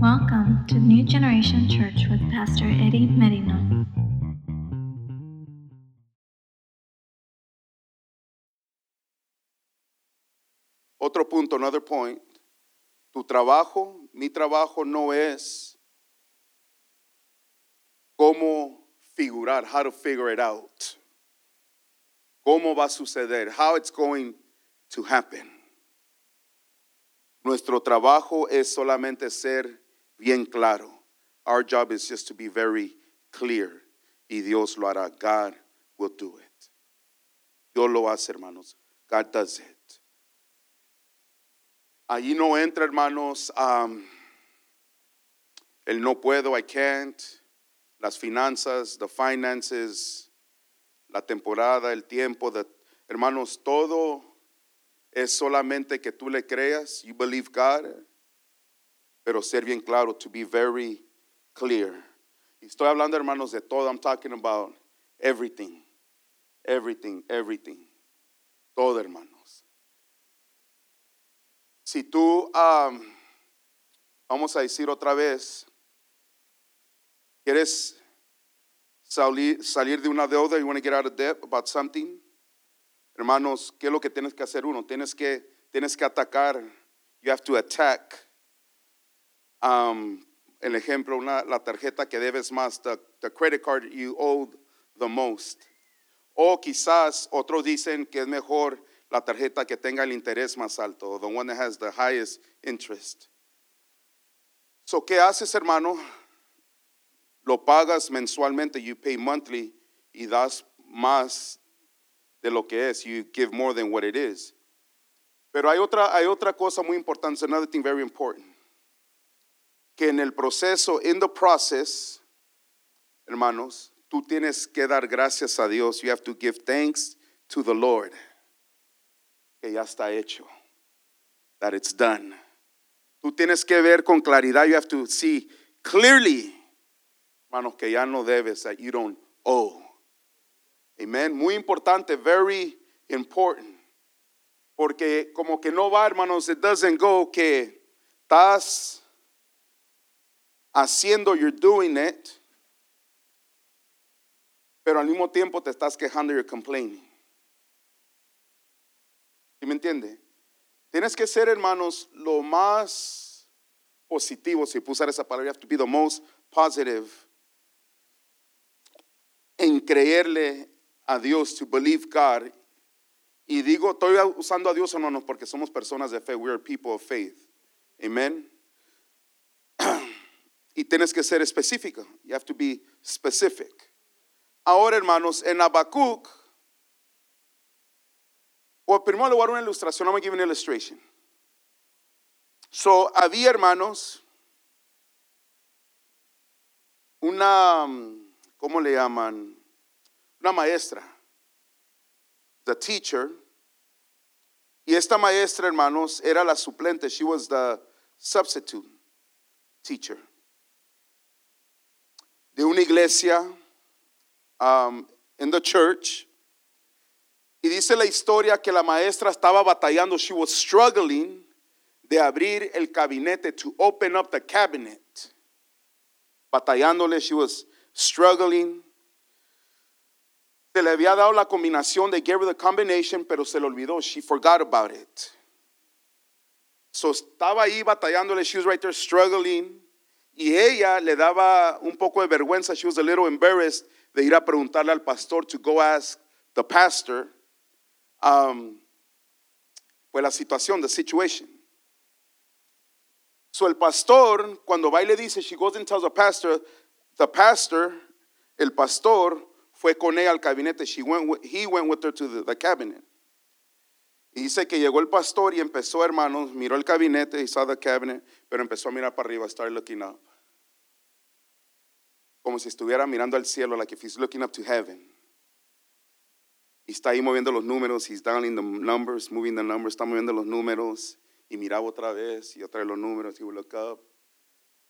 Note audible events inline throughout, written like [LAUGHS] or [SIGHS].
Welcome to New Generation Church with Pastor Eddie Merino. Otro punto, another point. Tu trabajo, mi trabajo no es cómo figurar, how to figure it out. Cómo va a suceder, how it's going to happen. Nuestro trabajo es solamente ser bien claro. Our job is just to be very clear. Y Dios lo hará. God will do it. Dios lo hace, hermanos. God does it. Allí no entra, hermanos, um, el no puedo, I can't, las finanzas, the finances, la temporada, el tiempo, the, hermanos, todo es solamente que tú le creas, you believe God, pero ser bien claro, to be very clear. Estoy hablando, hermanos, de todo, I'm talking about everything, everything, everything, todo, hermanos. Si tú, um, vamos a decir otra vez, quieres salir, salir de una deuda, you want to get out of debt about something, hermanos, ¿qué es lo que tienes que hacer uno? Tienes que, tienes que atacar, you have to attack, um, el ejemplo, una, la tarjeta que debes más, the, credit card you owe the most. O quizás otros dicen que es mejor la tarjeta que tenga el interés más alto, the one that has the highest interest. So, ¿qué haces, hermano? Lo pagas mensualmente, you pay monthly y das más de lo que es, you give more than what it is. Pero hay otra, hay otra cosa muy importante, another thing very important, que en el proceso, in the process, hermanos, tú tienes que dar gracias a Dios. You have to give thanks to the Lord que ya está hecho. That it's done. Tú tienes que ver con claridad. You have to see clearly, hermanos, que ya no debes, that you don't owe. Amen. Muy importante, very important. Porque como que no va, hermanos, it doesn't go que estás haciendo, you're doing it, pero al mismo tiempo te estás quejando, you're complaining. ¿Sí me entiende? Tienes que ser, hermanos, lo más positivo, si puedo usar esa palabra, you have to be the most positive en creerle a Dios, to believe God. Y digo, estoy usando a Dios no, porque somos personas de fe, we are people of faith. Amen. Y tienes que ser específico, you have to be specific. Ahora, hermanos, en Habacuc, le voy a dar una ilustración. I'm going to give an illustration. So, había hermanos, una, ¿cómo le llaman? Una maestra, the teacher. Y esta maestra, hermanos, era la suplente. She was the substitute teacher. De una iglesia um, in the church. Y dice la historia que la maestra estaba batallando, she was struggling de abrir el gabinete, to open up the cabinet. Batallándole, she was struggling. Se le había dado la combinación, they gave her the combination, pero se le olvidó, she forgot about it. So estaba ahí batallándole, she was right there struggling. Y ella le daba un poco de vergüenza, she was a little embarrassed de ir a preguntarle al pastor, to go ask the pastor um, pues la situación, the situation. So el pastor, cuando va y le dice, she goes and tells the pastor, the pastor, el pastor, fue con ella al gabinete. She went he went with her to the cabinet. Y dice que llegó el pastor y empezó, hermanos, miró el gabinete, he saw the cabinet, pero empezó a mirar para arriba, started looking up. Como si estuviera mirando al cielo, like if he's looking up to heaven. Y está ahí moviendo los números, he's dialing the numbers, moving the numbers, está moviendo los números. Y miraba otra vez y otra vez los números. He would look up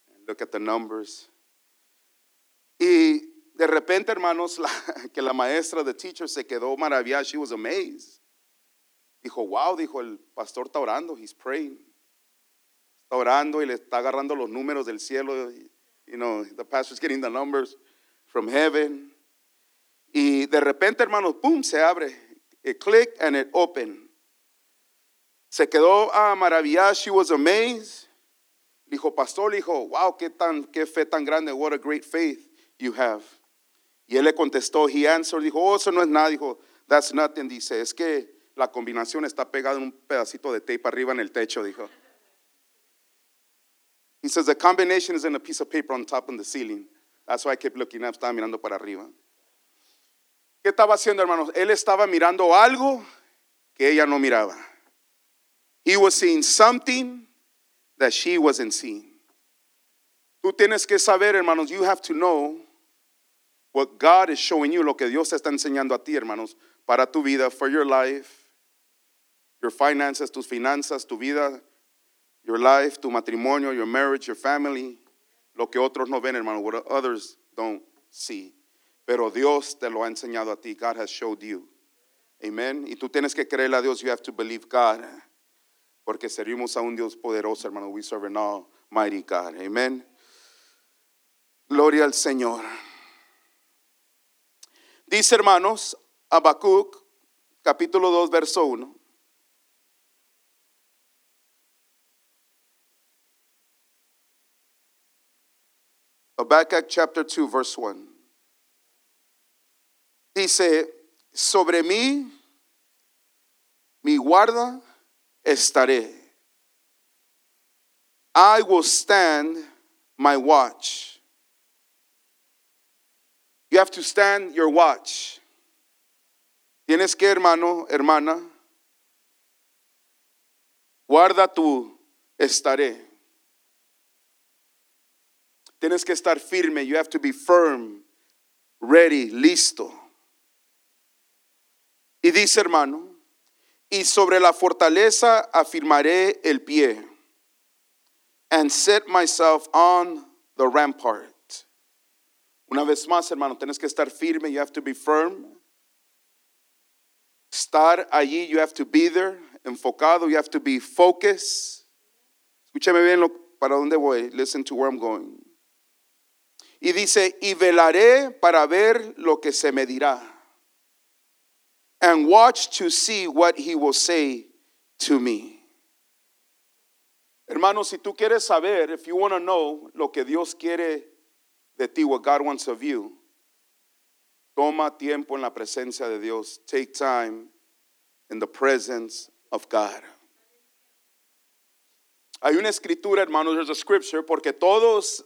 and look at the numbers. Y de repente, hermanos, [LAUGHS] la, que la maestra, the teacher, se quedó maravillada. She was amazed. Dijo, wow, dijo, el pastor está orando, he's praying. está orando y le está agarrando los números del cielo. You know, the pastor's getting the numbers from heaven. Y de repente, hermanos, boom, se abre. It clicked and it opened. Se quedó ah, maravillada. She was amazed. Dijo, pastor, dijo, wow, qué, tan, qué fe tan grande. What a great faith you have. Y él le contestó, he answered, dijo, oh, eso no es nada. Dijo, that's nothing. Dice, es que la combinación está pegada en un pedacito de tape arriba en el techo, dijo. He says, the combination is in a piece of paper on top of the ceiling. That's why I kept looking up, estaba mirando para arriba. ¿Qué estaba haciendo, hermanos? Él estaba mirando algo que ella no miraba. He was seeing something that she wasn't seeing. Tú tienes que saber, hermanos, you have to know what God is showing you, lo que Dios está enseñando a ti, hermanos, para tu vida, for your life, your finances, tus finanzas, tu vida, your life, tu matrimonio, your marriage, your family, lo que otros no ven, hermano, what others don't see. Pero Dios te lo ha enseñado a ti. God has showed you. Amen. Y tú tienes que creerle a Dios. You have to believe God. Porque servimos a un Dios poderoso, hermano. We serve an almighty God. Amen. Gloria al Señor. Dice, hermanos, Habacuc, capítulo 2, verso 1. Habakkuk chapter 2, verse 1. Dice, sobre mí, mi guarda, estaré. I will stand my watch. You have to stand your watch. Tienes que, hermano, hermana, guarda tu estaré. Tienes que estar firme. You have to be firm, ready, listo. Y dice, hermano, y sobre la fortaleza afirmaré el pie, and set myself on the rampart. Una vez más, hermano, tienes que estar firme. You have to be firm. Estar allí, you have to be there, enfocado, you have to be focused. Escúchame bien lo, para dónde voy. Listen to where I'm going. Y dice, y velaré para ver lo que se me dirá. And watch to see what he will say to me. Hermano, si tú quieres saber, if you want to know lo que Dios quiere de ti, what God wants of you, toma tiempo en la presencia de Dios. Take time in the presence of God. Hay una escritura, hermanos, there's a scripture, porque todos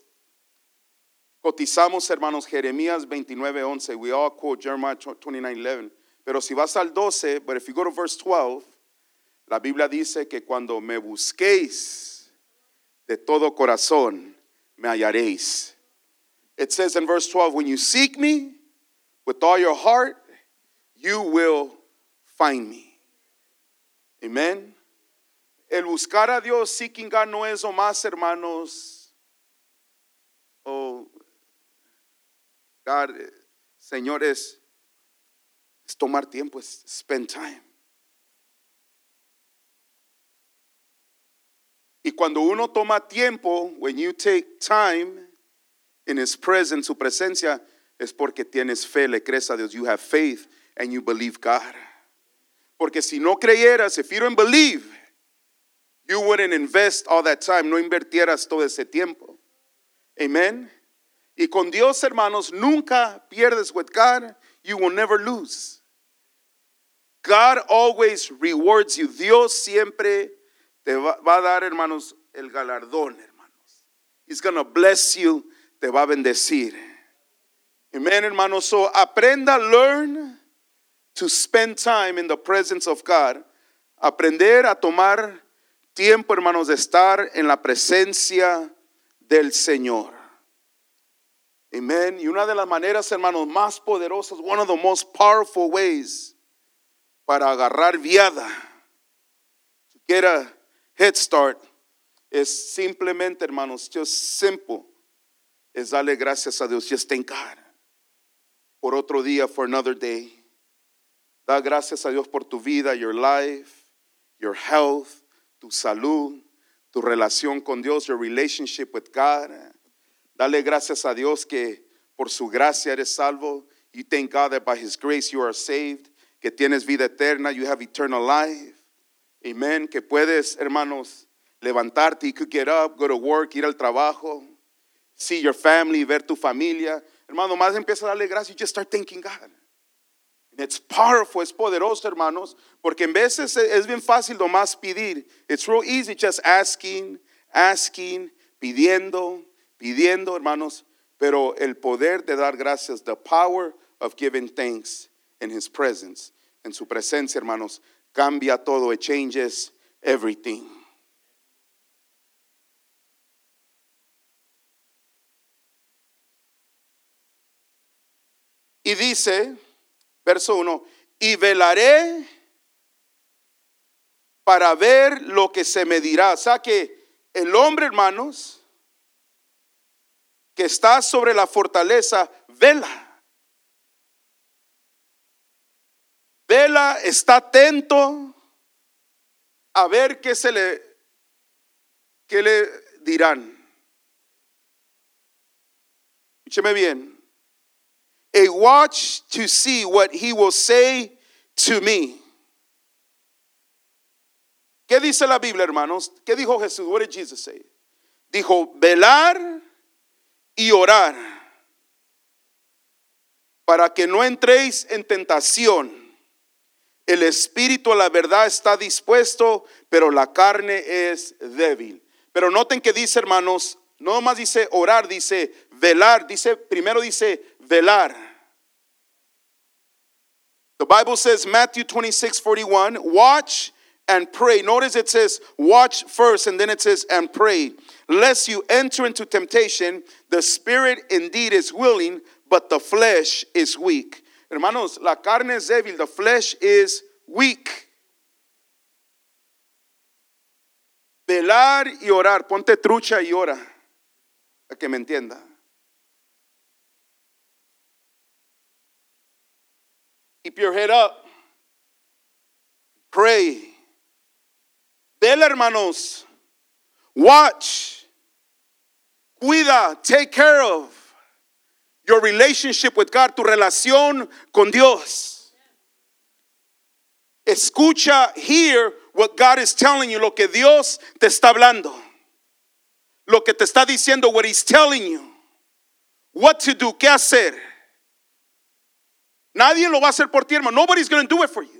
cotizamos, hermanos, Jeremías 29:11. We all quote Jeremiah 29:11. Pero si vas al 12, but if you go to verse 12, la Biblia dice que cuando me busquéis de todo corazón, me hallaréis. It says in verse 12, when you seek me with all your heart, you will find me. Amen. El buscar a Dios, seeking God, no es o más, hermanos. Oh, God, eh, Señor, es, tomar tiempo, es spend time. Y cuando uno toma tiempo, when you take time in His presence, su presencia, es porque tienes fe, le crees a Dios. You have faith and you believe God. Porque si no creyeras, if you don't believe, you wouldn't invest all that time, no invirtieras todo ese tiempo. Amen. Y con Dios, hermanos, nunca pierdes with God, you will never lose. God always rewards you. Dios siempre te va, va a dar, hermanos, el galardón, hermanos. He's going to bless you, te va a bendecir. Amen, hermanos. So aprenda, learn to spend time in the presence of God. Aprender a tomar tiempo, hermanos, de estar en la presencia del Señor. Amen. Y una de las maneras, hermanos, más poderosas, one of the most powerful ways para agarrar viada, to get a head start, es simplemente, hermanos, just simple, es darle gracias a Dios. Just thank God por otro día, for another day. Da gracias a Dios por tu vida, your life, your health, tu salud, tu relación con Dios, your relationship with God. Dale gracias a Dios que por su gracia eres salvo. You thank God that by his grace you are saved, que tienes vida eterna, you have eternal life. Amen. Que puedes, hermanos, levantarte, you could get up, go to work, ir al trabajo, see your family, ver tu familia. Hermano, más empieza a darle gracias, you just start thanking God. It's powerful, es poderoso, hermanos, porque en veces es bien fácil nomás pedir. It's real easy just asking, asking, pidiendo, pidiendo, hermanos. Pero el poder de dar gracias, the power of giving thanks in His presence, en su presencia, hermanos, cambia todo. It changes everything. Y dice, verso 1, y velaré para ver lo que se me dirá. O sea que el hombre, hermanos, que está sobre la fortaleza, vela. Vela, está atento a ver qué se le, qué le dirán. Escúcheme bien. A watch to see what he will say to me. ¿Qué dice la Biblia, hermanos? ¿Qué dijo Jesús? What did Jesus say? Dijo, velar y orar para que no entréis en tentación. El espíritu a la verdad está dispuesto, pero la carne es débil. Pero noten que dice, hermanos, no más dice orar, dice velar, dice primero dice velar. The Bible says Matthew 26, 41, watch and pray. Notice it says watch first and then it says and pray. Lest you enter into temptation, the spirit indeed is willing, but the flesh is weak. Hermanos, la carne es débil, the flesh is weak. Velar y orar, ponte trucha y ora, a que me entienda. Keep your head up. Pray. Vela, hermanos. Watch. Cuida. Take care of your relationship with God, tu relación con Dios. Escucha, hear what God is telling you, lo que Dios te está hablando. Lo que te está diciendo, what He's telling you. What to do, qué hacer. Nadie lo va a hacer por ti, hermano. Nobody's going to do it for you.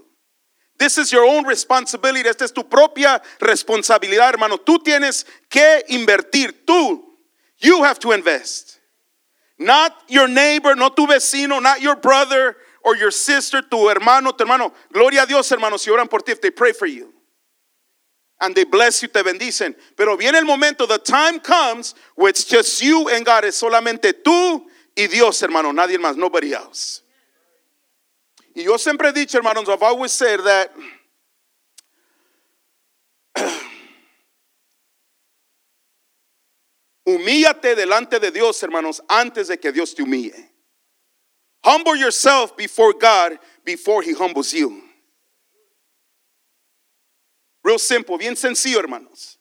This is your own responsibility. Esta es tu propia responsabilidad, hermano. Tú tienes que invertir. Tú. You have to invest. Not your neighbor, no tu vecino, not your brother or your sister, tu hermano, tu hermano. Gloria a Dios, hermano, si oran por ti, if they pray for you. And they bless you, te bendicen. Pero viene el momento, the time comes where it's just you and God. Es solamente tú y Dios, hermano. Nadie más, nobody else. Y yo siempre he dicho, hermanos, I've always said that [CLEARS THROAT] humíllate delante de Dios, hermanos, antes de que Dios te humille. Humble yourself before God before He humbles you. Real simple, bien sencillo, hermanos.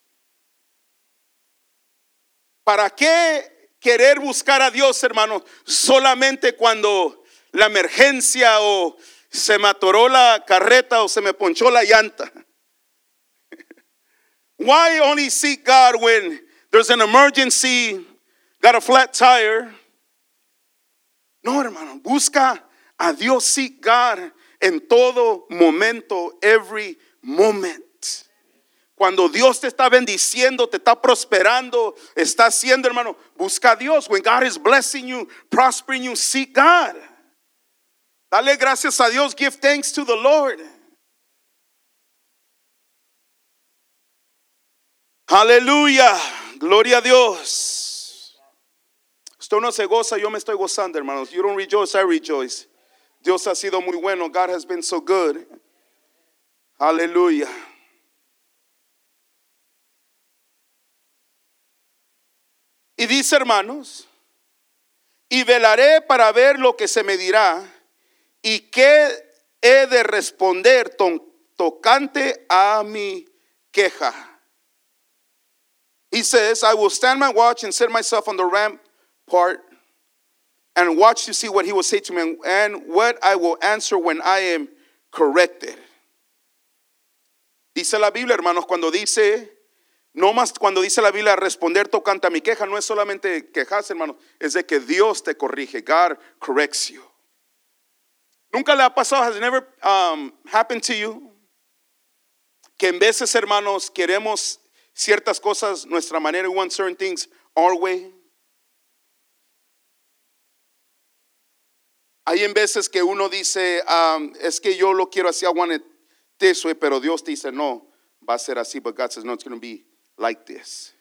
¿Para qué querer buscar a Dios, hermanos, solamente cuando la emergencia o se me atoró la carreta o se me ponchó la llanta? [LAUGHS] Why only seek God when there's an emergency, got a flat tire? No, hermano, busca a Dios, seek God en todo momento, every moment. Cuando Dios te está bendiciendo, te está prosperando, está haciendo, hermano, busca a Dios. When God is blessing you, prospering you, seek God. Dale gracias a Dios, give thanks to the Lord. Aleluya, gloria a Dios. Usted no se goza, yo me estoy gozando, hermanos. You don't rejoice, I rejoice. Dios ha sido muy bueno. God has been so good. Aleluya. Y dice, hermanos, y velaré para ver lo que se me dirá y qué he de responder tocante a mi queja. He says, I will stand my watch and set myself on the rampart and watch to see what he will say to me and what I will answer when I am corrected. Dice la Biblia, hermanos, cuando dice, no más cuando dice la Biblia responder tocante a mi queja, no es solamente quejarse, hermanos, es de que Dios te corrige. God corrects you. Nunca le ha pasado, has never um, happened to you? Que en veces, hermanos, queremos ciertas cosas nuestra manera, we want certain things our way. Hay en veces que uno dice, um, es que yo lo quiero así, I want it this way, pero Dios dice, no, va a ser así, but God says, no, it's going to be like this.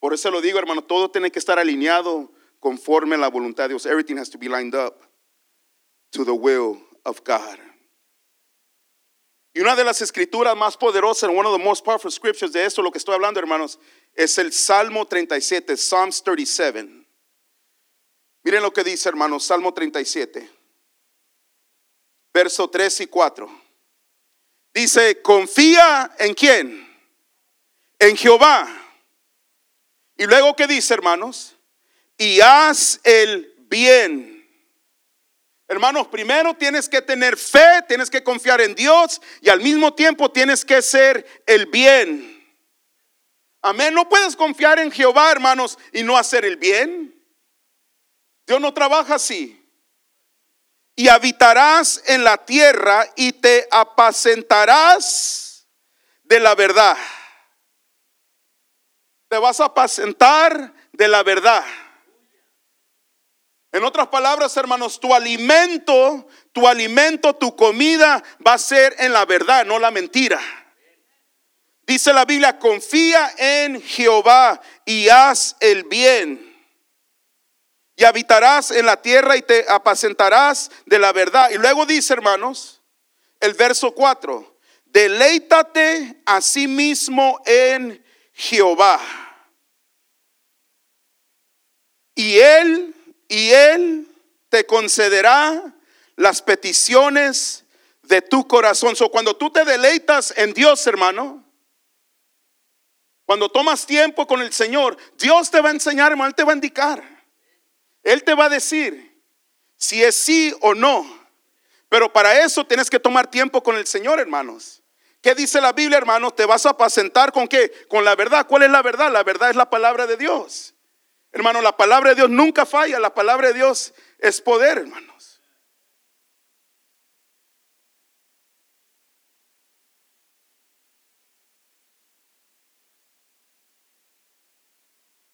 Por eso lo digo, hermano, todo tiene que estar alineado conforme a la voluntad de Dios. Everything has to be lined up to the will of God. Y una de las escrituras más poderosas, one of the most powerful scriptures de esto, lo que estoy hablando, hermanos, es el Salmo 37, Psalms 37. Miren lo que dice, hermanos, Salmo 37, verso 3 y 4. Dice, confía en quién? En Jehová. Y luego, ¿qué dice, hermanos? Y haz el bien. Hermanos, primero tienes que tener fe, tienes que confiar en Dios y al mismo tiempo tienes que hacer el bien. Amén. No puedes confiar en Jehová, hermanos, y no hacer el bien. Dios no trabaja así. Y habitarás en la tierra y te apacentarás de la verdad. Te vas a apacentar de la verdad. En otras palabras, hermanos, tu alimento, tu alimento, tu comida va a ser en la verdad, no la mentira. Dice la Biblia, confía en Jehová y haz el bien. Y habitarás en la tierra y te apacentarás de la verdad. Y luego dice, hermanos, el verso 4, deleítate a sí mismo en Jehová. Y él y Él te concederá las peticiones de tu corazón. So, cuando tú te deleitas en Dios, hermano, cuando tomas tiempo con el Señor, Dios te va a enseñar, hermano, Él te va a indicar. Él te va a decir si es sí o no. Pero para eso tienes que tomar tiempo con el Señor, hermanos. ¿Qué dice la Biblia, hermanos? Te vas a apacentar con qué? Con la verdad. ¿Cuál es la verdad? La verdad es la palabra de Dios. Hermano, la palabra de Dios nunca falla. La palabra de Dios es poder, hermanos.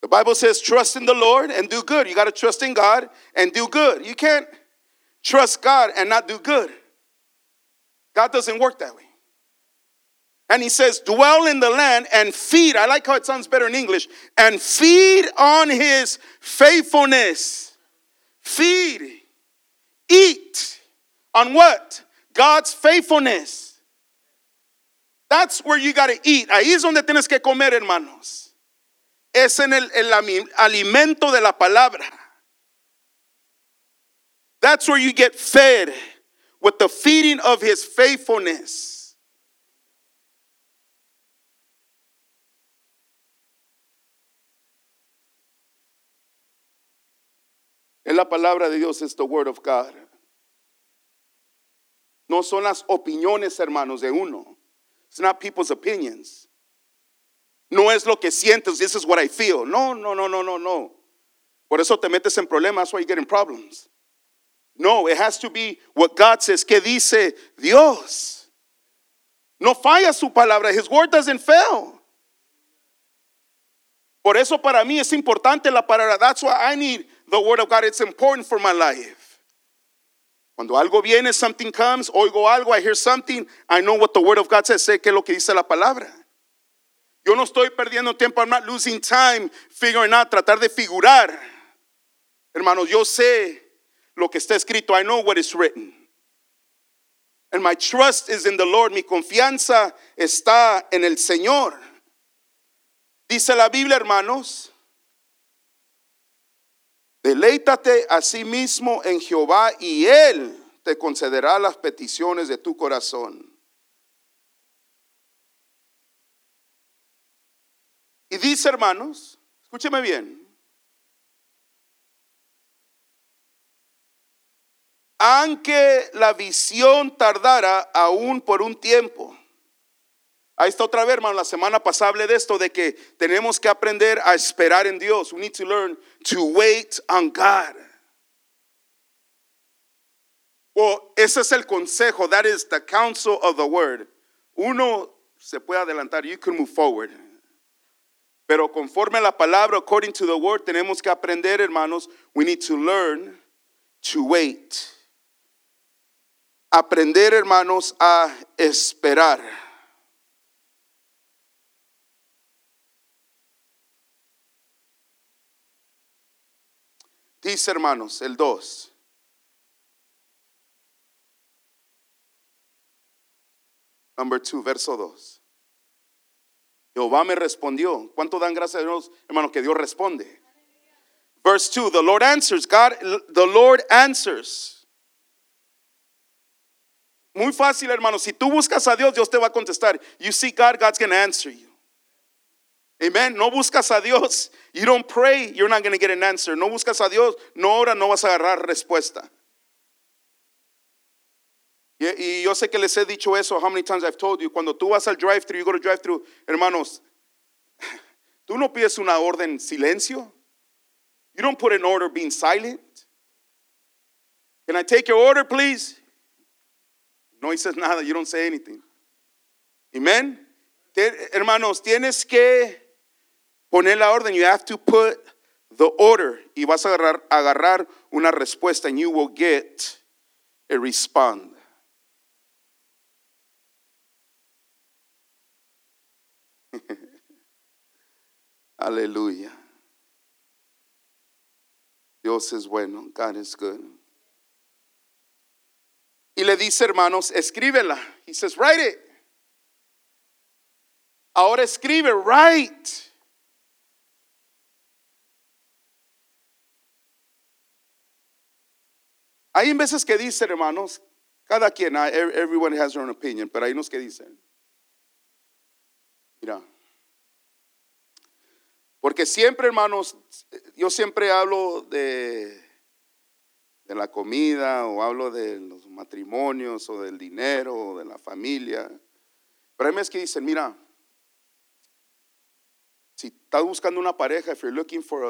The Bible says, trust in the Lord and do good. You got to trust in God and do good. You can't trust God and not do good. God doesn't work that way. And he says, dwell in the land and feed. I like how it sounds better in English. And feed on his faithfulness. Feed. Eat. On what? God's faithfulness. That's where you got to eat. Ahí es donde tienes que comer, hermanos. Es en el, el alimento de la palabra. That's where you get fed with the feeding of his faithfulness. Es la palabra de Dios, es the word of God. No son las opiniones, hermanos, de uno. It's not people's opinions. No es lo que sientes, this is what I feel. No, no, no, no, no, no. Por eso te metes en problemas, that's why you get in problems. No, it has to be what God says. ¿Qué dice Dios? No falla su palabra. His word doesn't fail. Por eso para mí es importante la palabra. That's why I need the word of God. It's important for my life. Cuando algo viene, something comes, oigo algo, I hear something, I know what the word of God says, sé que es lo que dice la palabra. Yo no estoy perdiendo tiempo, I'm not losing time figuring out, tratar de figurar. Hermanos, yo sé lo que está escrito, I know what is written. And my trust is in the Lord, mi confianza está en el Señor. Dice la Biblia, hermanos, deleítate a sí mismo en Jehová y Él te concederá las peticiones de tu corazón. Y dice, hermanos, escúcheme bien. Aunque la visión tardara aún por un tiempo. Ahí está otra vez, hermano. La semana pasada hablé de esto, de que tenemos que aprender a esperar en Dios. We need to learn to wait on God. O ese es el consejo. That is the counsel of the word. Uno se puede adelantar. You can move forward. Pero conforme a la palabra, according to the word, tenemos que aprender, hermanos. We need to learn to wait. Aprender, hermanos, a esperar. Dice, hermanos, el 2. Number 2, verso 2. Jehová me respondió. ¿Cuánto dan gracias a Dios, hermano, que Dios responde? Verse 2, the Lord answers. God, the Lord answers. Muy fácil, hermano. Si tú buscas a Dios, Dios te va a contestar. You see God, God's going to answer you. Amen. No buscas a Dios. You don't pray, you're not going to get an answer. No buscas a Dios, no ora, no vas a agarrar respuesta. Y, y yo sé que les he dicho eso. How many times I've told you? Cuando tú vas al drive-thru, you go to drive-thru, hermanos, [SIGHS] tú no pides una orden silencio. You don't put an order being silent. Can I take your order, please? No dices nada, you don't say anything. Amen. Hermanos, tienes que poner la orden. You have to put the order. Y vas a agarrar, agarrar una respuesta and you will get a respond. [LAUGHS] Aleluya. Dios es bueno. God is good. Y le dice, hermanos, escríbela. He says, write it. Ahora escribe, write. Hay veces que dicen, hermanos, cada quien, ev- everyone has their own opinion, pero hay unos que dicen, mira, porque siempre, hermanos, yo siempre hablo de, de la comida o hablo de los matrimonios o del dinero o de la familia, pero hay veces que dicen, mira, si estás buscando una pareja, if you're looking for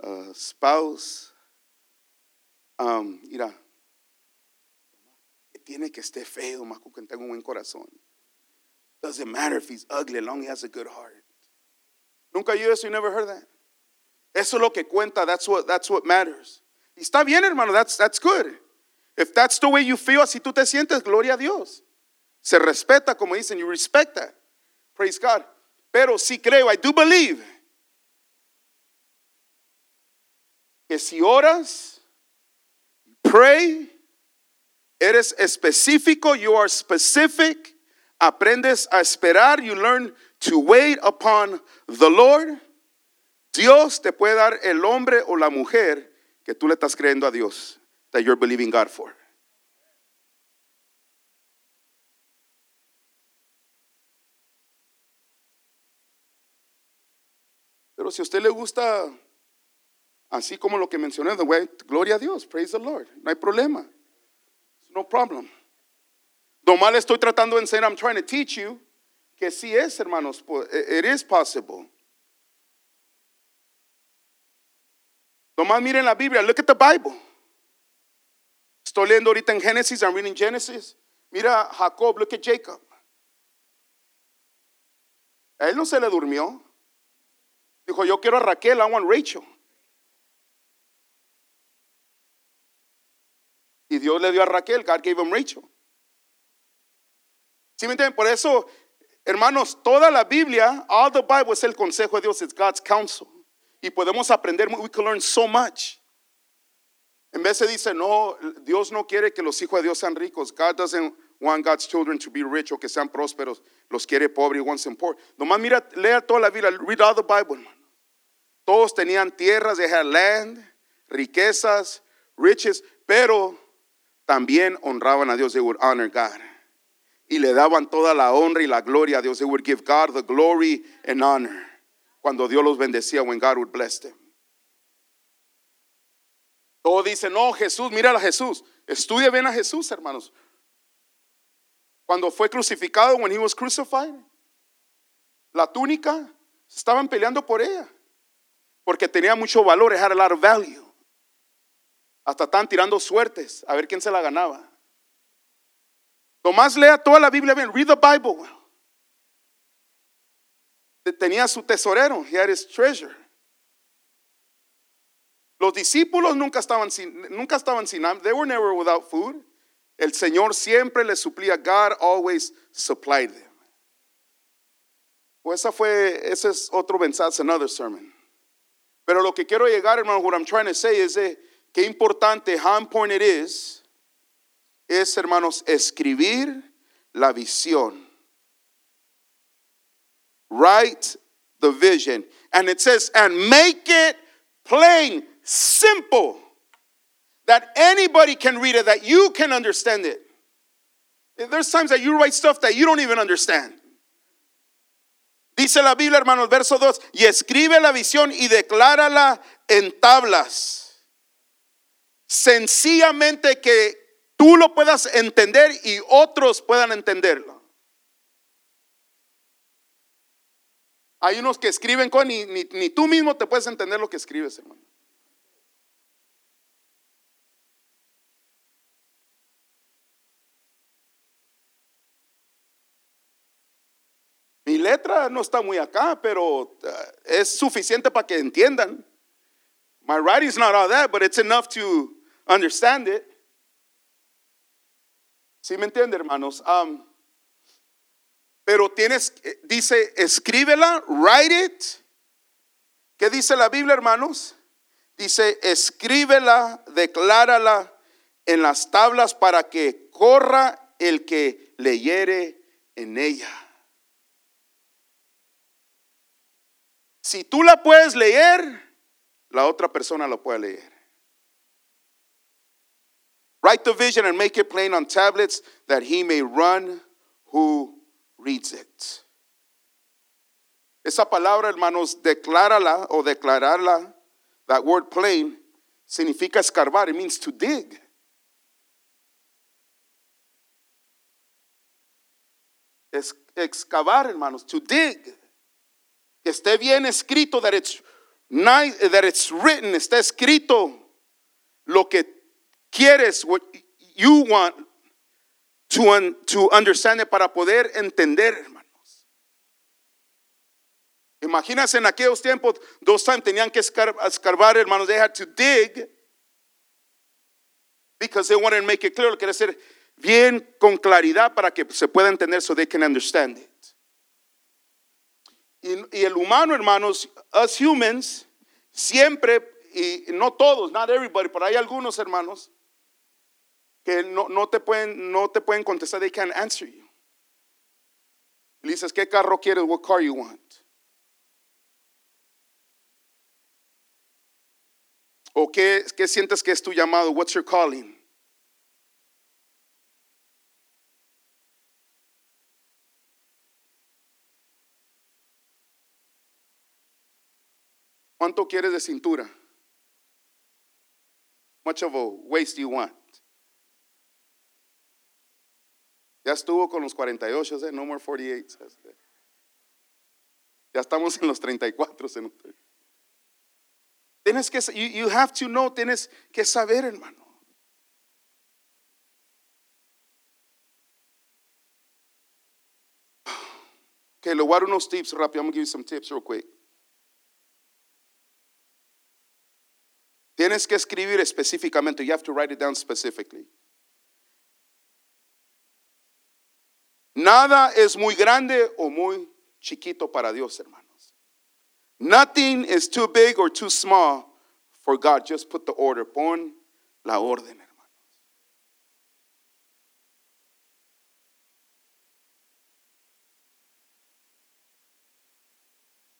a, a spouse, um, mira, tiene que esté feo, más que tenga un buen corazón. Doesn't matter if he's ugly, long he has a good heart. Nunca oído eso, you never heard that. Eso es lo que cuenta, that's what, that's what matters. Y está bien, hermano, that's, that's good. If that's the way you feel, así tú te sientes, gloria a Dios. Se respeta, como dicen, you respect that. Praise God. Pero sí creo, I do believe, que si oras, pray, eres específico, you are specific, aprendes a esperar, you learn to wait upon the Lord, Dios te puede dar el hombre o la mujer que tú le estás creyendo a Dios, that you're believing God for. Pero si a usted le gusta así como lo que mencioné, gloria a Dios, praise the Lord, no hay problema. No problem. Nomás le estoy tratando de enseñar, I'm trying to teach you que sí es, hermanos, po- it is possible. Nomás miren la Biblia, look at the Bible. Estoy leyendo ahorita en Génesis, I'm reading Genesis. Mira Jacob, look at Jacob. A él no se le durmió. Dijo, yo quiero a Raquel, I want Rachel. Y Dios le dio a Raquel, God gave him Rachel. ¿Sí me entienden? Por eso, hermanos, toda la Biblia, all the Bible es el consejo de Dios, it's God's counsel. Y podemos aprender, we can learn so much. En vez de dice, no, Dios no quiere que los hijos de Dios sean ricos. God doesn't want God's children to be rich o que sean prósperos. Los quiere pobres, he wants them poor. Nomás mira, lea toda la Biblia, read all the Bible, hermano. Todos tenían tierras, they had land, riquezas, riches, pero también honraban a Dios, they would honor God. y le daban toda la honra y la gloria a Dios. They would give God the glory and honor cuando Dios los bendecía, when God would bless them. Todos dicen, no, Jesús, mira a Jesús. Estudia bien a Jesús, hermanos. Cuando fue crucificado, when he was crucified, la túnica, estaban peleando por ella. Porque tenía mucho valor, it had a lot of value. Hasta estaban tirando suertes a ver quién se la ganaba. Tomás lea toda la Biblia. Read the Bible. Tenía su tesorero. He had his treasure. Los discípulos nunca estaban sin, nunca estaban sin. They were never without food. El Señor siempre les suplía. God always supplied them. Pues esa fue, ese es otro mensaje, another sermon. Pero lo que quiero llegar, hermano, what I'm trying to say is de qué importante, how important it is, es, hermanos, escribir la visión. Write the vision. And it says, and make it plain, simple, that anybody can read it, that you can understand it. There's times that you write stuff that you don't even understand. Dice la Biblia, hermanos, verso 2, y escribe la visión y declárala en tablas. Sencillamente que tú lo puedas entender y otros puedan entenderlo. Hay unos que escriben con ni, ni, tú mismo te puedes entender lo que escribes, hermano. Mi letra no está muy acá, pero uh, es suficiente para que entiendan. My writing's not all that, but it's enough to understand it. ¿Sí me entiende, hermanos? Um, pero tienes, dice, escríbela, write it. ¿Qué dice la Biblia, hermanos? Dice, escríbela, declárala en las tablas para que corra el que leyere en ella. Si tú la puedes leer, la otra persona la puede leer. Write the vision and make it plain on tablets that he may run who reads it. Esa palabra, hermanos, declárala o declararla, that word plain, significa escarbar. It means to dig. Es, excavar, hermanos, to dig. Que esté bien escrito, that it's, nice, that it's written, está escrito lo que quieres, what you want to, un, to understand it para poder entender, hermanos. Imagínense en aquellos tiempos, dos times tenían que escar, escarbar, hermanos. They had to dig because they wanted to make it clear. Lo quiere hacer bien con claridad para que se pueda entender so they can understand it. Y, y el humano, hermanos, us humans, siempre, y no todos, not everybody, pero hay algunos hermanos que no, no, te, pueden, no te pueden contestar, they can't answer you. Le dices, ¿qué carro quieres? What car you want? ¿O qué, qué sientes que es tu llamado? What's your calling? ¿Cuánto quieres de cintura? Much of a waist do you want? Ya estuvo con los 48, ¿eh? no more 48. Ya estamos en los 34. Tienes que, you, have to know, tienes que saber, hermano. Okay, le voy a dar unos tips rápido. I'm going to give you some tips real quick. Tienes que escribir específicamente. You have to write it down specifically. Nada es muy grande o muy chiquito para Dios, hermanos. Nothing is too big or too small for God. Just put the order. Pon la orden, hermanos.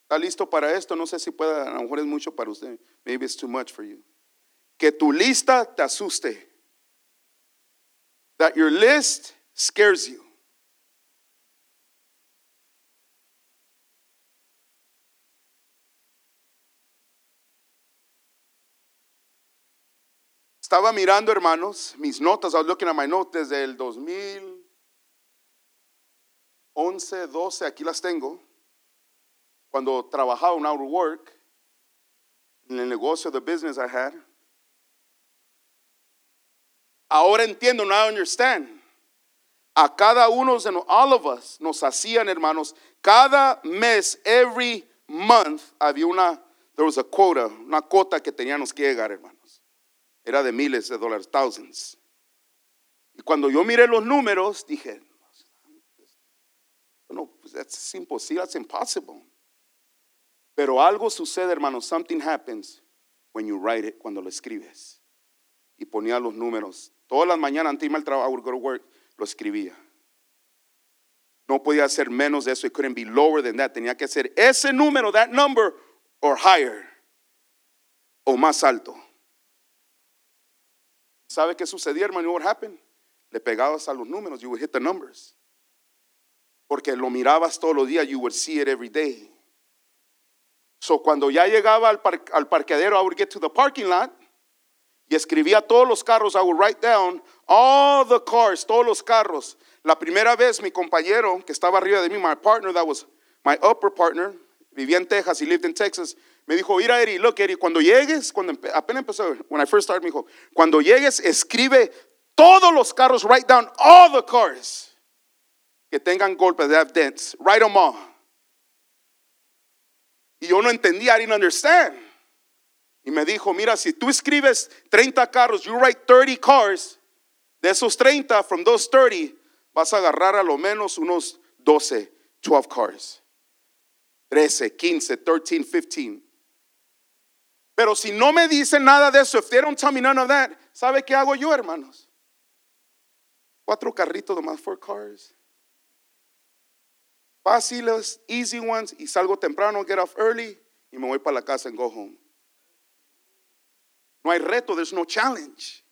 ¿Está listo para esto? No sé si pueda, a lo mejor es mucho para usted. Maybe it's too much for you. Que tu lista te asuste. That your list scares you. Estaba mirando, hermanos, mis notas. I was looking at my notes desde el 2011, 12, aquí las tengo. Cuando trabajaba en Outer Work, en el negocio, the business I had. Ahora entiendo, now I understand. A cada uno de all of us nos hacían, hermanos, cada mes, every month, había una, there was a quota, una cuota que teníamos que llegar, hermanos. Era de miles de dólares, thousands. Y cuando yo miré los números, dije, no, pues that's imposible, that's impossible. Pero algo sucede, hermanos, something happens when you write it, cuando lo escribes. Y ponía los números. Todas las mañanas antes de irme al trabajo, I lo escribía. No podía ser menos de eso. It couldn't be lower than that. Tenía que ser ese número, that number, or higher. O más alto. ¿Sabe qué sucedía, hermano? What happened? Le pegabas a los números. You would hit the numbers. Porque lo mirabas todos los días. You would see it every day. So cuando ya llegaba al, par- al parqueadero, I would get to the parking lot y escribía todos los carros. I would write down all the cars, todos los carros. La primera vez mi compañero que estaba arriba de mí, my partner, that was my upper partner, vivía en Texas y lived in Texas, me dijo, mira Eddie, look Eddie, cuando llegues, cuando empe- apenas empezó, when I first started, me dijo, cuando llegues, escribe todos los carros, write down all the cars que tengan golpes, that have dents, write them all. Y yo no entendía, I didn't understand. Y me dijo, mira, si tú escribes 30 carros, you write 30 cars, de esos 30, from those 30, vas a agarrar a lo menos unos 12, 12 cars. 13, 15, 13, 15. Pero si no me dicen nada de eso, if they don't tell me none of that, ¿sabe qué hago yo, hermanos? Cuatro carritos nomás, four cars. Fáciles, easy ones, y salgo temprano, get off early, y me voy para la casa and go home. No hay reto, there's no challenge.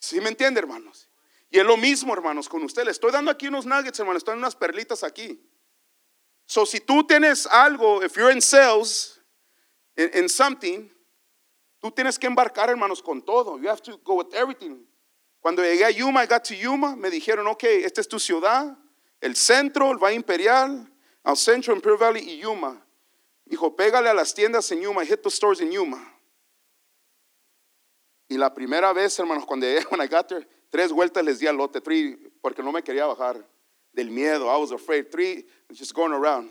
¿Sí me entiende, hermanos? Y es lo mismo, hermanos, con usted. Estoy dando aquí unos nuggets, hermanos, estoy dando unas perlitas aquí. So, si tú tienes algo, if you're in sales, in, in something, tú tienes que embarcar, hermanos, con todo. You have to go with everything. Cuando llegué a Yuma, I got to Yuma, me dijeron, ok, esta es tu ciudad, el centro, el Valle Imperial, al centro, Imperial Valley y Yuma. Dijo, pégale a las tiendas en Yuma, hit the stores in Yuma. Y la primera vez, hermanos, cuando llegué, [LAUGHS] when I got there, tres vueltas les di al lote, three, porque no me quería bajar del miedo. I was afraid. Three, just going around.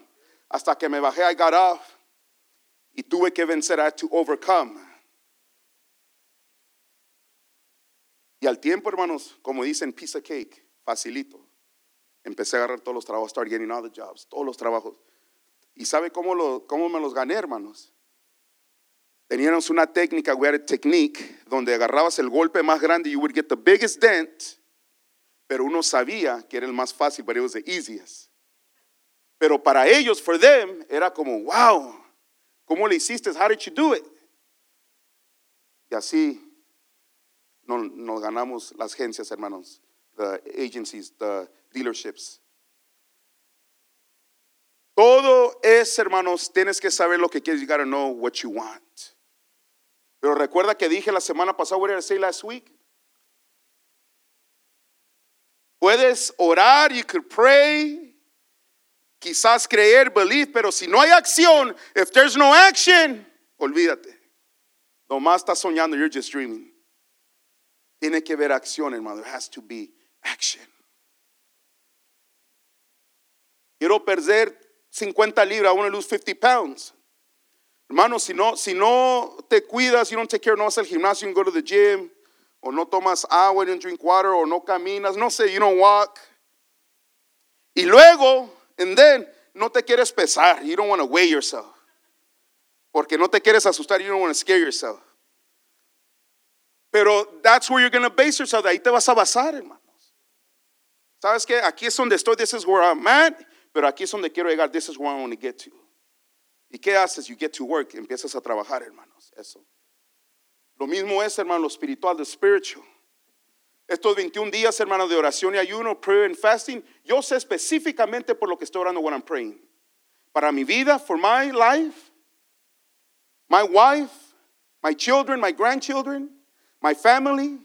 Hasta que me bajé, I got off. Y tuve que vencer, had to overcome. Y al tiempo, hermanos, como dicen, piece of cake, facilito. Empecé a agarrar todos los trabajos, start getting all the jobs, todos los trabajos. ¿Y sabe cómo, lo, cómo me los gané, hermanos? Teníamos una técnica, we had a technique, donde agarrabas el golpe más grande, you would get the biggest dent, pero uno sabía que era el más fácil, but it was the easiest. Pero para ellos, for them, era como, wow, ¿cómo le hiciste? How did you do it? Y así nos, ganamos las agencias, hermanos, the agencies, the dealerships. Todo es, hermanos, tienes que saber lo que quieres. You gotta know what you want. Pero recuerda que dije la semana pasada, what did I say last week? Puedes orar, you could pray, quizás creer, believe, pero si no hay acción, if there's no action, olvídate. Nomás estás soñando, you're just dreaming. Tiene que haber acción, hermano. Has to be action. Quiero perder 50 libras, I want to lose 50 pounds. Hermano, si no, si no te cuidas, you don't take care, no vas al gimnasio, you go to the gym, o no tomas agua, you don't drink water, o no caminas, no sé, you don't walk. Y luego, and then, no te quieres pesar, you don't want to weigh yourself. Porque no te quieres asustar, you don't want to scare yourself. Pero that's where you're going to base yourself, ahí te vas a basar, hermanos. ¿Sabes qué? Aquí es donde estoy, this is where I'm at, pero aquí es donde quiero llegar, this is where I want to get to. ¿Y qué haces? You get to work, empiezas a trabajar, hermanos. Eso. Lo mismo es, hermano, lo espiritual, the spiritual. Estos 21 días, hermano, de oración y ayuno, prayer and fasting, yo sé específicamente por lo que estoy orando when I'm praying. Para mi vida, for my life, my wife, my children, my grandchildren, my family,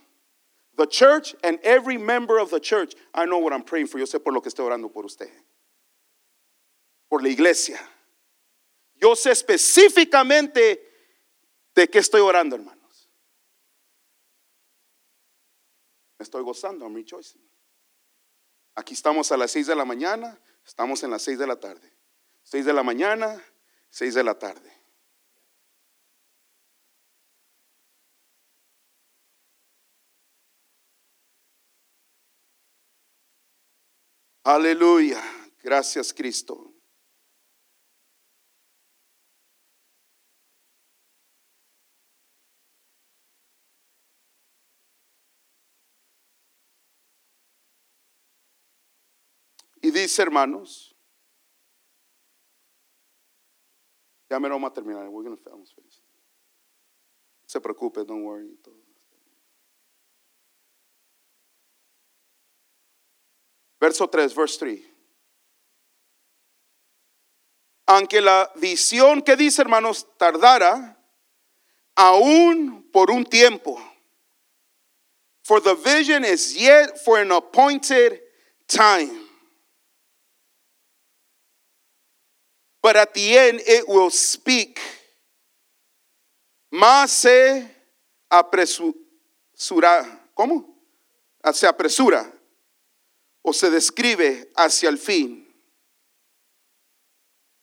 the church, and every member of the church. I know what I'm praying for. Yo sé por lo que estoy orando por usted. Por la iglesia. Yo sé específicamente de qué estoy orando, hermanos. Me estoy gozando, I'm rejoicing. Aquí estamos a las 6 de la mañana, estamos en las 6 de la tarde. 6 de la mañana, 6 de la tarde. Aleluya. Gracias, Cristo. Y dice, hermanos, ya me lo vamos a terminar. We're gonna finish. No se preocupe, don't worry. Verso 3, verse 3. Aunque la visión que dice, hermanos, tardara, aún por un tiempo. For the vision is yet for an appointed time. But at the end it will speak. Más se apresura. ¿Cómo? Se apresura o se describe hacia el fin.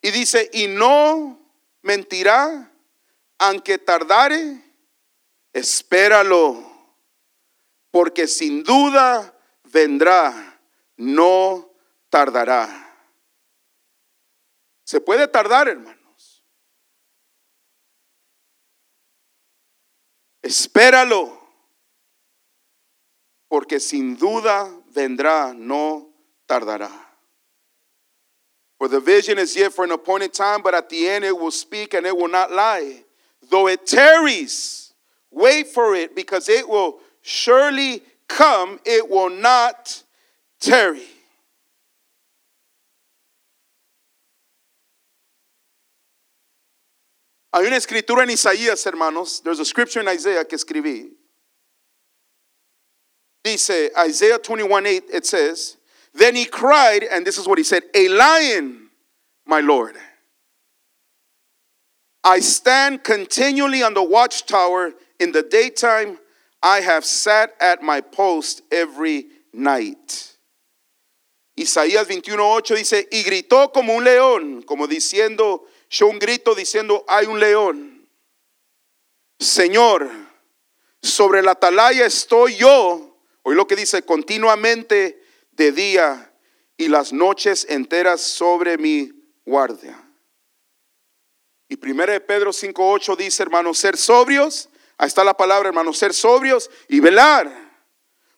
Y dice, y no mentirá, aunque tardare, espéralo, porque sin duda vendrá, no tardará. Se puede tardar, hermanos. Espéralo, porque sin duda vendrá, no tardará. For the vision is yet for an appointed time, but at the end it will speak and it will not lie. Though it tarries, wait for it, because it will surely come, it will not tarry. Hay una escritura en Isaías, hermanos. There's a scripture in Isaiah que escribí. Dice Isaiah 21 8, it says, Then he cried, and this is what he said A lion, my Lord. I stand continually on the watchtower in the daytime. I have sat at my post every night. Isaías 21:8 dice, y gritó como un león, como diciendo, yo un grito diciendo, hay un león. Señor, sobre la atalaya estoy yo, hoy lo que dice, continuamente de día y las noches enteras sobre mi guardia. Y 1 de Pedro 5:8 dice, hermanos, ser sobrios, ahí está la palabra, hermanos, ser sobrios y velar,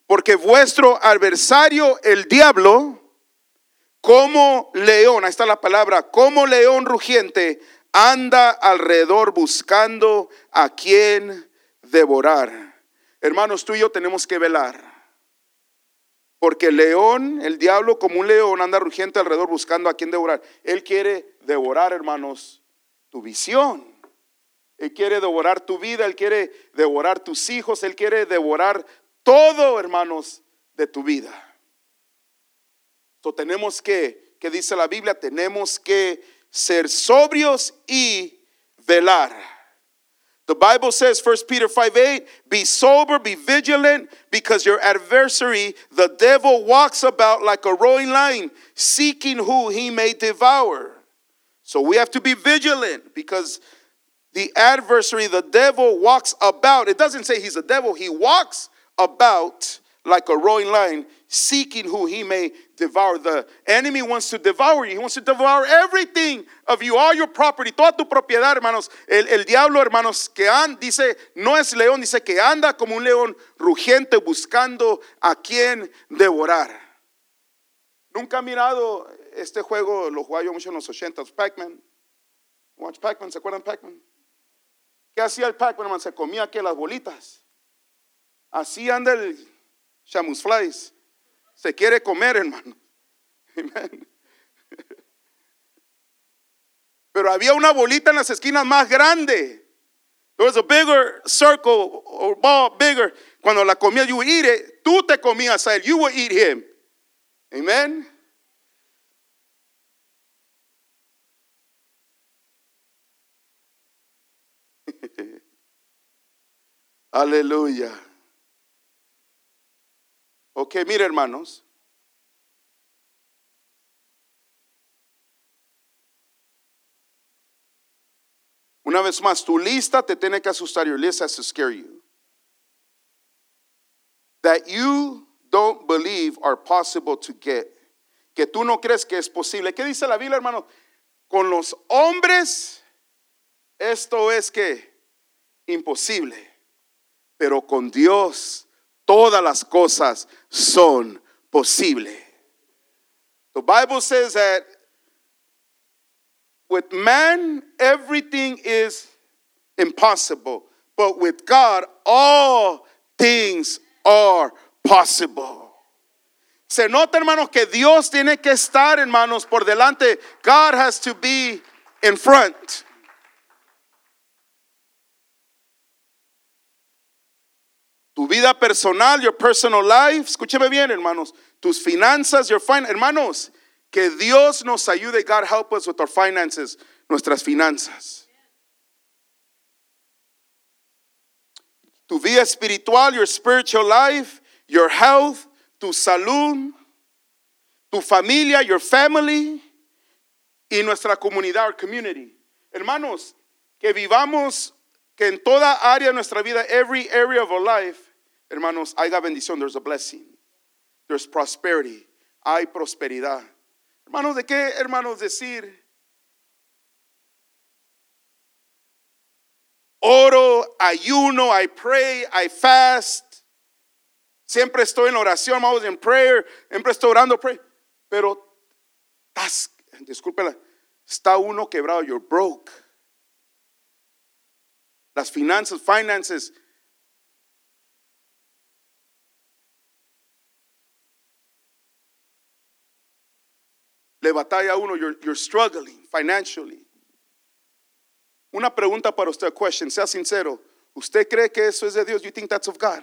porque vuestro adversario, el diablo, como león, ahí está la palabra, como león rugiente, anda alrededor buscando a quien devorar. Hermanos, tú y yo tenemos que velar. Porque el león, el diablo como un león anda rugiente alrededor buscando a quien devorar. Él quiere devorar, hermanos, tu visión. Él quiere devorar tu vida, Él quiere devorar tus hijos, Él quiere devorar todo, hermanos, de tu vida. Entonces tenemos que, que dice la Biblia, tenemos que ser sobrios y velar. The Bible says, 1 Peter 5 8, be sober, be vigilant, because your adversary, the devil, walks about like a roaring lion, seeking who he may devour. So we have to be vigilant because the adversary, the devil, walks about. It doesn't say he's a devil, he walks about like a roaring lion, seeking who he may devour. The enemy wants to devour you. He wants to devour everything of you, all your property, toda tu propiedad, hermanos. El, el diablo, hermanos, que anda, dice, no es león, dice que anda como un león rugiente buscando a quien devorar. Nunca he mirado este juego, lo jugaba yo mucho en los 80s, Pac-Man. Watch Pac-Man, ¿se acuerdan Pac-Man? ¿Qué hacía el Pac-Man? Se comía que las bolitas. Así anda el Shamus Flies. Se quiere comer, hermano. Amen. Pero había una bolita en las esquinas más grande. There was a bigger circle or ball, bigger. Cuando la comías, you would eat it. Tú te comías a él. You would eat him. Amen. [LAUGHS] Aleluya. Ok, mire hermanos. Una vez más, tu lista te tiene que asustar. Your list has to scare you. That you don't believe are possible to get. Que tú no crees que es posible. ¿Qué dice la Biblia, hermano? Con los hombres, esto es que imposible. Pero con Dios, todas las cosas son posibles. The Bible says that with man, everything is impossible, but with God, all things are possible. Se nota, hermanos, que Dios tiene que estar, hermanos, por delante. God has to be in front. Tu vida personal, your personal life, escúcheme bien, hermanos, tus finanzas, your fin hermanos, que Dios nos ayude. God help us with our finances, nuestras finanzas. Tu vida espiritual, your spiritual life, your health, tu salud, tu familia, your family y nuestra comunidad, our community. Hermanos, que vivamos, que en toda área de nuestra vida, every area of our life, hermanos, haya bendición, there's a blessing, there's prosperity, hay prosperidad. Hermanos, ¿de qué, hermanos, decir? Oro, ayuno, I pray, I fast. Siempre estoy en oración, I'm always in prayer, siempre estoy orando, pray. Pero, discúlpela, está uno quebrado, you're broke. Las finanzas, finances. Le batalla uno, you're, you're struggling financially. Una pregunta para usted, question, sea sincero. ¿Usted cree que eso es de Dios? You think that's of God?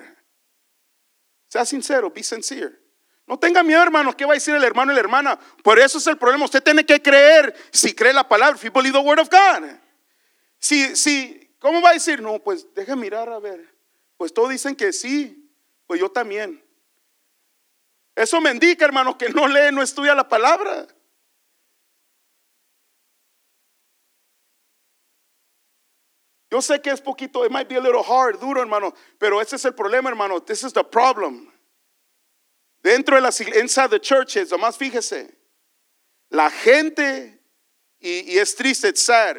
Sea sincero, be sincere. No tenga miedo, hermano, ¿qué va a decir el hermano y la hermana? Por eso es el problema. Usted tiene que creer si cree la palabra, if you believe the word of God. Si, si, ¿cómo va a decir? No, pues deje mirar a ver. Pues todos dicen que sí, pues yo también. Eso me indica, hermano, que no lee, no estudia la palabra. Yo sé que es poquito, it might be a little hard, duro, hermano, pero ese es el problema, hermano. This is the problem. Dentro de las inside the churches, nomás fíjese, la gente, y, y es triste, it's sad,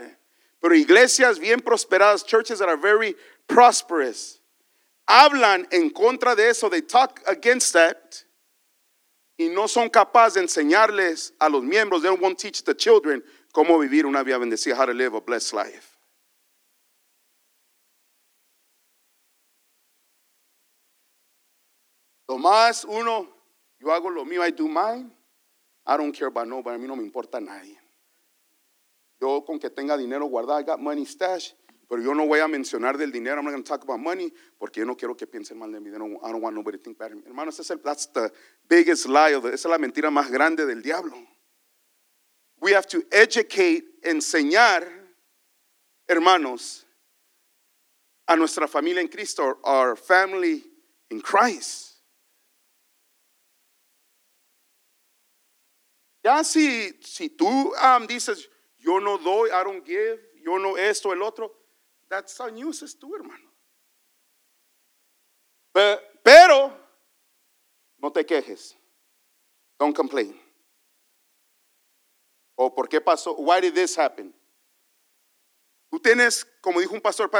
pero iglesias bien prosperadas, churches that are very prosperous, hablan en contra de eso, they talk against that, y no son capaces de enseñarles a los miembros, they won't teach the children cómo vivir una vida bendecida, how to live a blessed life. Lo más uno, yo hago lo mío, I do mine. I don't care about nobody, a mí no me importa nadie. Yo con que tenga dinero guardado, I got money stash, pero yo no voy a mencionar del dinero, I'm not going to talk about money, porque yo no quiero que piensen mal de mí. I don't, want nobody to think bad of me. Hermanos, ese es el, that's the biggest lie, the, esa es la mentira más grande del diablo. We have to educate, enseñar, hermanos, a nuestra familia en Cristo, our family in Christ. Ya si, si tú um, dices, yo no doy, I don't give, yo no esto, el otro, that's on you, es tú, hermano. Pe- Pero, no te quejes. Don't complain. O por qué pasó, why did this happen? Tú tienes, como dijo un pastor,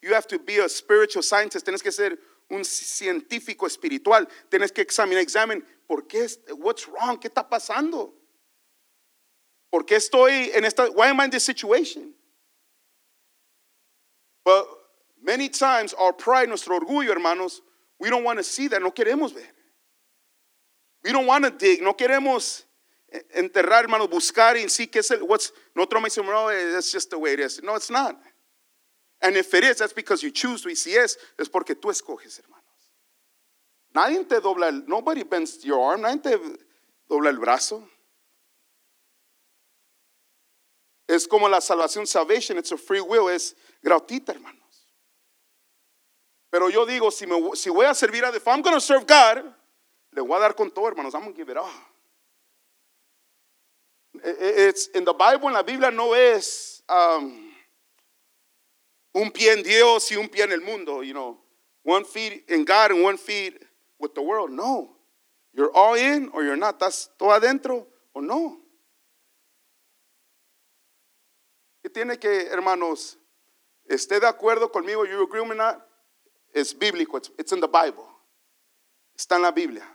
you have to be a spiritual scientist, tienes que ser un científico espiritual, tienes que examinar, examen, ¿por qué? What's wrong? ¿Qué está pasando? ¿Por qué estoy en esta? Why am I in this situation? But many times our pride, nuestro orgullo, hermanos, we don't want to see that, no queremos ver. We don't want to dig, no queremos eh, enterrar, hermanos, buscar y sí que es el, what's, nosotros me decimos, no, it's just the way it is. No, it's not. And if it is, that's because you choose to. Y si es, es porque tú escoges, hermanos. Nadie te dobla nobody bends your arm, nadie te dobla el brazo. Es como la salvación, salvation, it's a free will, es gratuita, hermanos. Pero yo digo, si, me, si voy a servir a Dios, if I'm going to serve God, le voy a dar con todo, hermanos. I'm going to give it all. It's, in the Bible, en la Biblia no es um, un pie en Dios y un pie en el mundo, you know. One feet in God and one feet with the world. No. You're all in or you're not. ¿Estás todo adentro o no? ¿Qué tiene que, hermanos, esté de acuerdo conmigo? You agree me not? Es bíblico. It's, it's in the Bible. Está en la Biblia.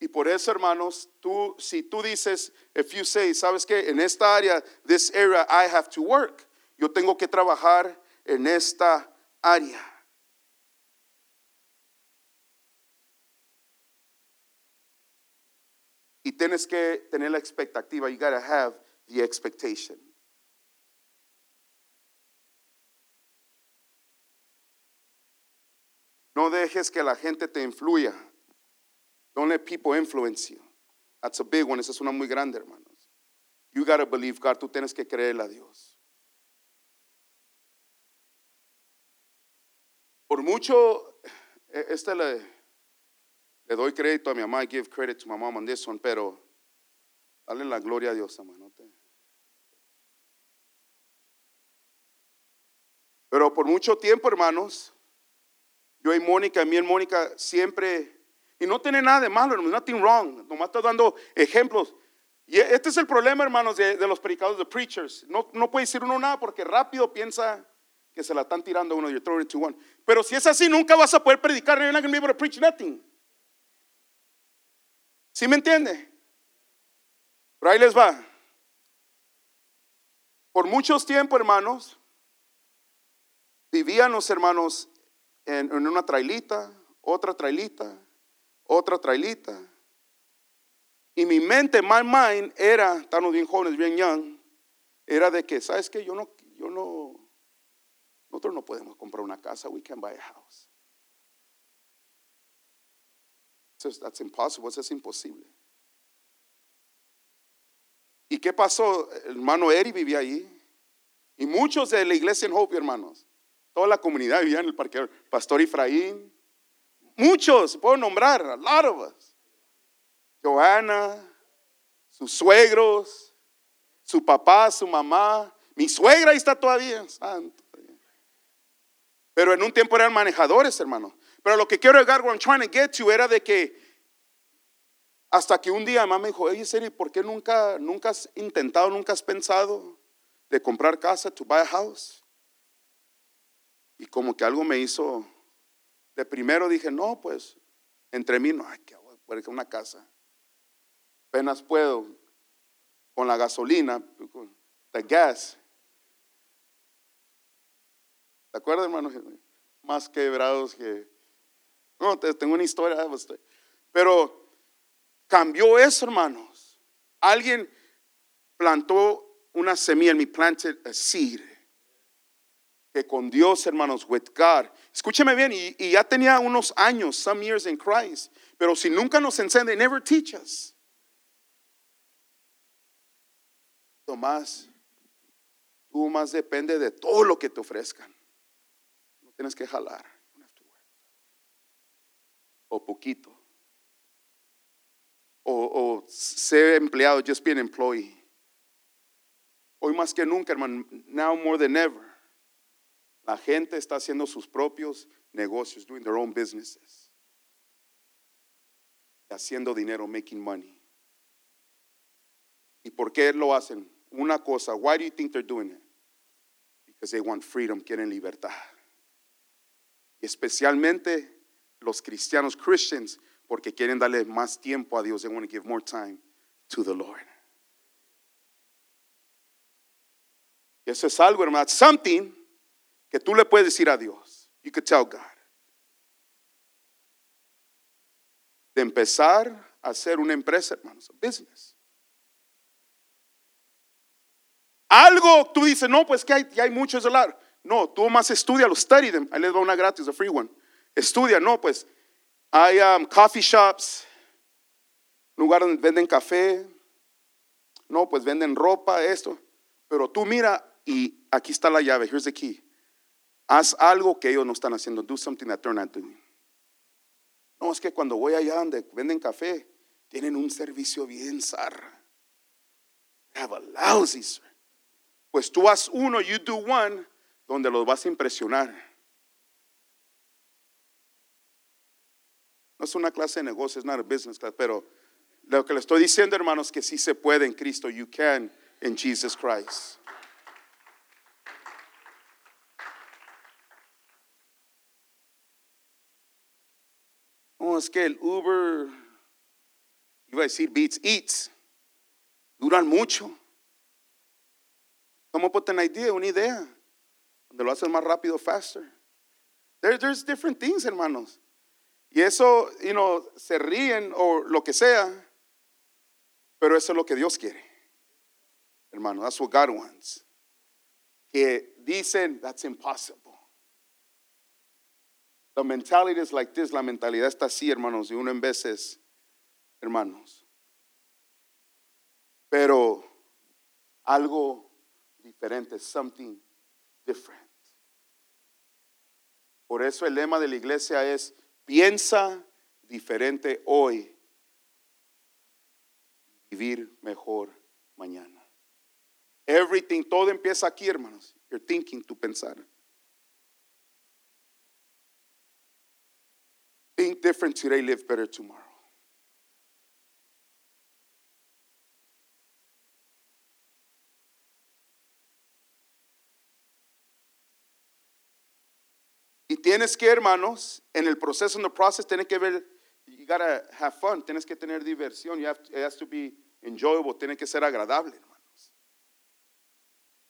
Y por eso, hermanos, tú, si tú dices, if you say, ¿sabes qué? En esta área, this area, I have to work. Yo tengo que trabajar en esta área. Y tienes que tener la expectativa. You gotta have the expectation. No dejes que la gente te influya. Don't let people influence you. That's a big one. Esa es una muy grande, hermanos. You gotta believe God. Tú tienes que creerle a Dios. Por mucho, e- este le, le doy crédito a mi mamá. I give credit to my mom on this one, pero dale la gloria a Dios, hermano. Pero por mucho tiempo, hermanos, yo y Mónica, mi y Mónica siempre, y no tiene nada de malo, hermanos, nothing wrong, nomás estoy dando ejemplos. Y este es el problema, hermanos, de, de los predicados de preachers. No, no puede decir uno nada porque rápido piensa que se la están tirando uno, you're throwing it to one. Pero si es así, nunca vas a poder predicar, you're not going to be able to preach nothing. ¿Sí me entiende? Pero ahí les va. Por muchos tiempos, hermanos, vivían los hermanos en, una trailita, otra trailita, otra trailita. Y mi mente, my mind, era, estamos bien jóvenes, bien young, era de que, ¿sabes qué? Yo no, yo no, nosotros no podemos comprar una casa, we can buy a house. Es- That's impossible, eso es imposible. ¿Y qué pasó? El hermano Eri vivía allí. Y muchos de la iglesia en Hope, hermanos. Toda la comunidad vivía en el parqueo. Pastor Efraín. Muchos, puedo nombrar, a lot of us. Johanna, sus suegros, su papá, su mamá. Mi suegra ahí está todavía. Santo. Pero en un tiempo eran manejadores, hermano. Pero lo que quiero llegar, what I'm trying to get to, era de que hasta que un día mamá me dijo, oye, Seri, ¿por qué nunca, nunca has intentado, nunca has pensado de comprar casa, to buy a house? Y como que algo me hizo, de primero dije, no, pues, entre mí, no, ay, que voy a una casa. Apenas puedo, con la gasolina, con the gas. ¿Te acuerdas, hermano? Más quebrados que... No, te- tengo una historia, pues, pero cambió eso, hermanos. Alguien plantó una semilla en mi planted a seed. Que con Dios, hermanos, with God. Escúcheme bien, y, ya tenía unos años, some years in Christ. Pero si nunca nos they never teach us. Tomás, tú más depende de todo lo que te ofrezcan. No tienes que jalar. You don't have to work. O poquito. O, o ser empleado, just be an employee. Hoy más que nunca, hermano, now more than ever, la gente está haciendo sus propios negocios, doing their own businesses. Haciendo dinero, making money. ¿Y por qué lo hacen? Una cosa, why do you think they're doing it? Because they want freedom, quieren libertad. Y especialmente los cristianos, Christians, porque quieren darle más tiempo a Dios. They want to give more time to the Lord. Eso es algo, hermano, something que tú le puedes decir a Dios. You could tell God. De empezar a hacer una empresa, hermanos, a business. Algo tú dices, no, pues que hay, hay muchos de. No, tú más estudia, study them. Ahí les va una gratis, a free one. Estudia, no, pues hay um, coffee shops, lugar donde venden café. No, pues venden ropa, esto. Pero tú mira y aquí está la llave. Here's the key. Haz algo que ellos no están haciendo. Do something that they're not doing. No, es que cuando voy allá donde venden café, tienen un servicio bien zarra. Have a lousy service. Pues tú haz uno, you do one, donde los vas a impresionar. No es una clase de negocios, not a business class, pero lo que le estoy diciendo, hermanos, que sí se puede en Cristo. You can in Jesus Christ. No, es que el Uber, iba a decir Beats Eats, duran mucho. ¿Cómo put an idea, una idea? Donde lo hacen más rápido, faster. There, there's different things, hermanos. Y eso, you know, se ríen o lo que sea, pero eso es lo que Dios quiere. Hermano, that's what God wants. Que dicen, that's impossible. The mentality is like this, la mentalidad está así, hermanos, y uno en veces, hermanos. Pero algo diferente, something different. Por eso el lema de la iglesia es, piensa diferente hoy, vivir mejor mañana. Everything, todo empieza aquí, hermanos. You're thinking, tu pensar. Think different today, live better tomorrow. Y tienes que, hermanos, en el proceso, en the process, tienes que ver, you gotta have fun, tienes que tener diversión, it has to be enjoyable, tiene que ser agradable, hermanos.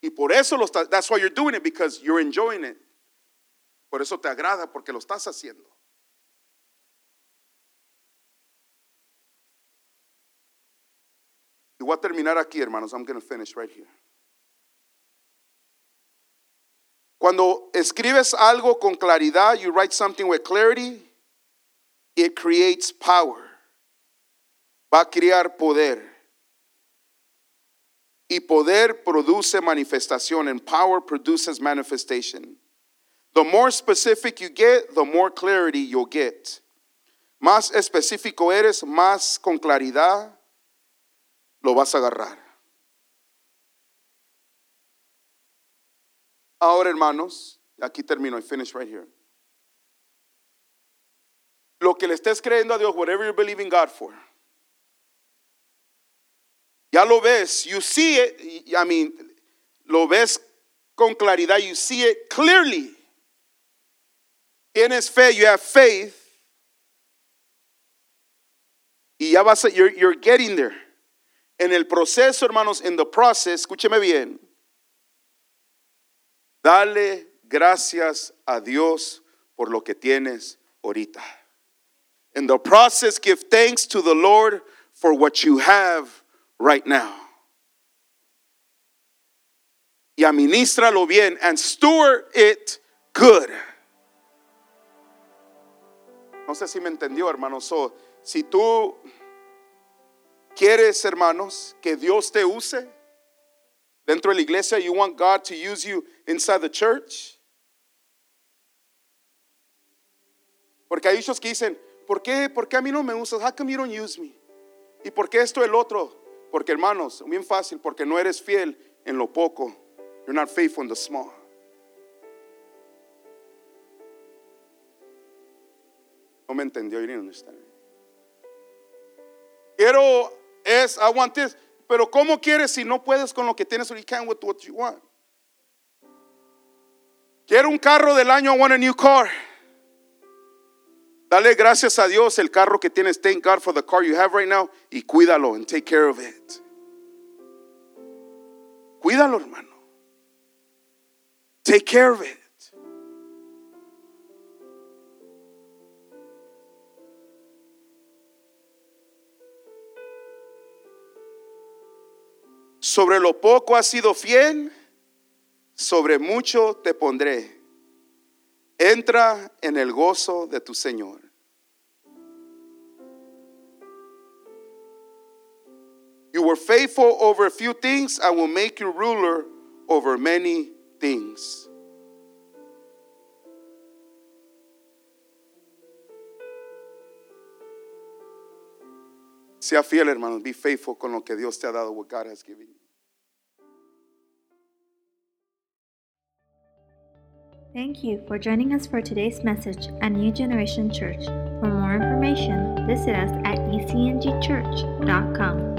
Y por eso lo estás, that's why you're doing it, because you're enjoying it. Por eso te agrada, porque lo estás haciendo. Y voy a terminar aquí, hermanos. I'm going to finish right here. Cuando escribes algo con claridad, you write something with clarity, it creates power. Va a crear poder. Y poder produce manifestación, and power produces manifestation. The more specific you get, the more clarity you'll get. Más específico eres, más con claridad lo vas a agarrar. Ahora, hermanos, aquí termino, I finish right here. Lo que le estés creyendo a Dios, whatever you're believing God for. Ya lo ves, you see it, I mean, lo ves con claridad, you see it clearly. Tienes fe, you have faith. Y ya vas a, you're, you're getting there. En el proceso, hermanos, in the process, escúcheme bien. Dale gracias a Dios por lo que tienes ahorita. In the process, give thanks to the Lord for what you have right now. Y administralo bien and steward it good. No sé si me entendió, hermano. So, si tú quieres, hermanos, que Dios te use dentro de la iglesia, you want God to use you inside the church. Porque hay muchos que dicen, ¿por qué, ¿por qué a mí no me usas? How come you don't use me? ¿Y por qué esto el otro? Porque hermanos, bien fácil, porque no eres fiel en lo poco. You're not faithful in the small. No me entendió, you didn't understand. Quiero es, I want this. Pero ¿cómo quieres si no puedes con lo que tienes? You can't with what you want. Quiero un carro del año, I want a new car. Dale gracias a Dios el carro que tienes. Thank God for the car you have right now. Y cuídalo and take care of it. Cuídalo, hermano. Take care of it. Sobre lo poco has sido fiel, sobre mucho te pondré. Entra en el gozo de tu Señor. You were faithful over a few things, I will make you ruler over many things. Sea fiel, hermanos. Be faithful con lo que Dios te ha dado, what God has given you. Thank you for joining us for today's message at New Generation Church. For more information, visit us at ecngchurch.com.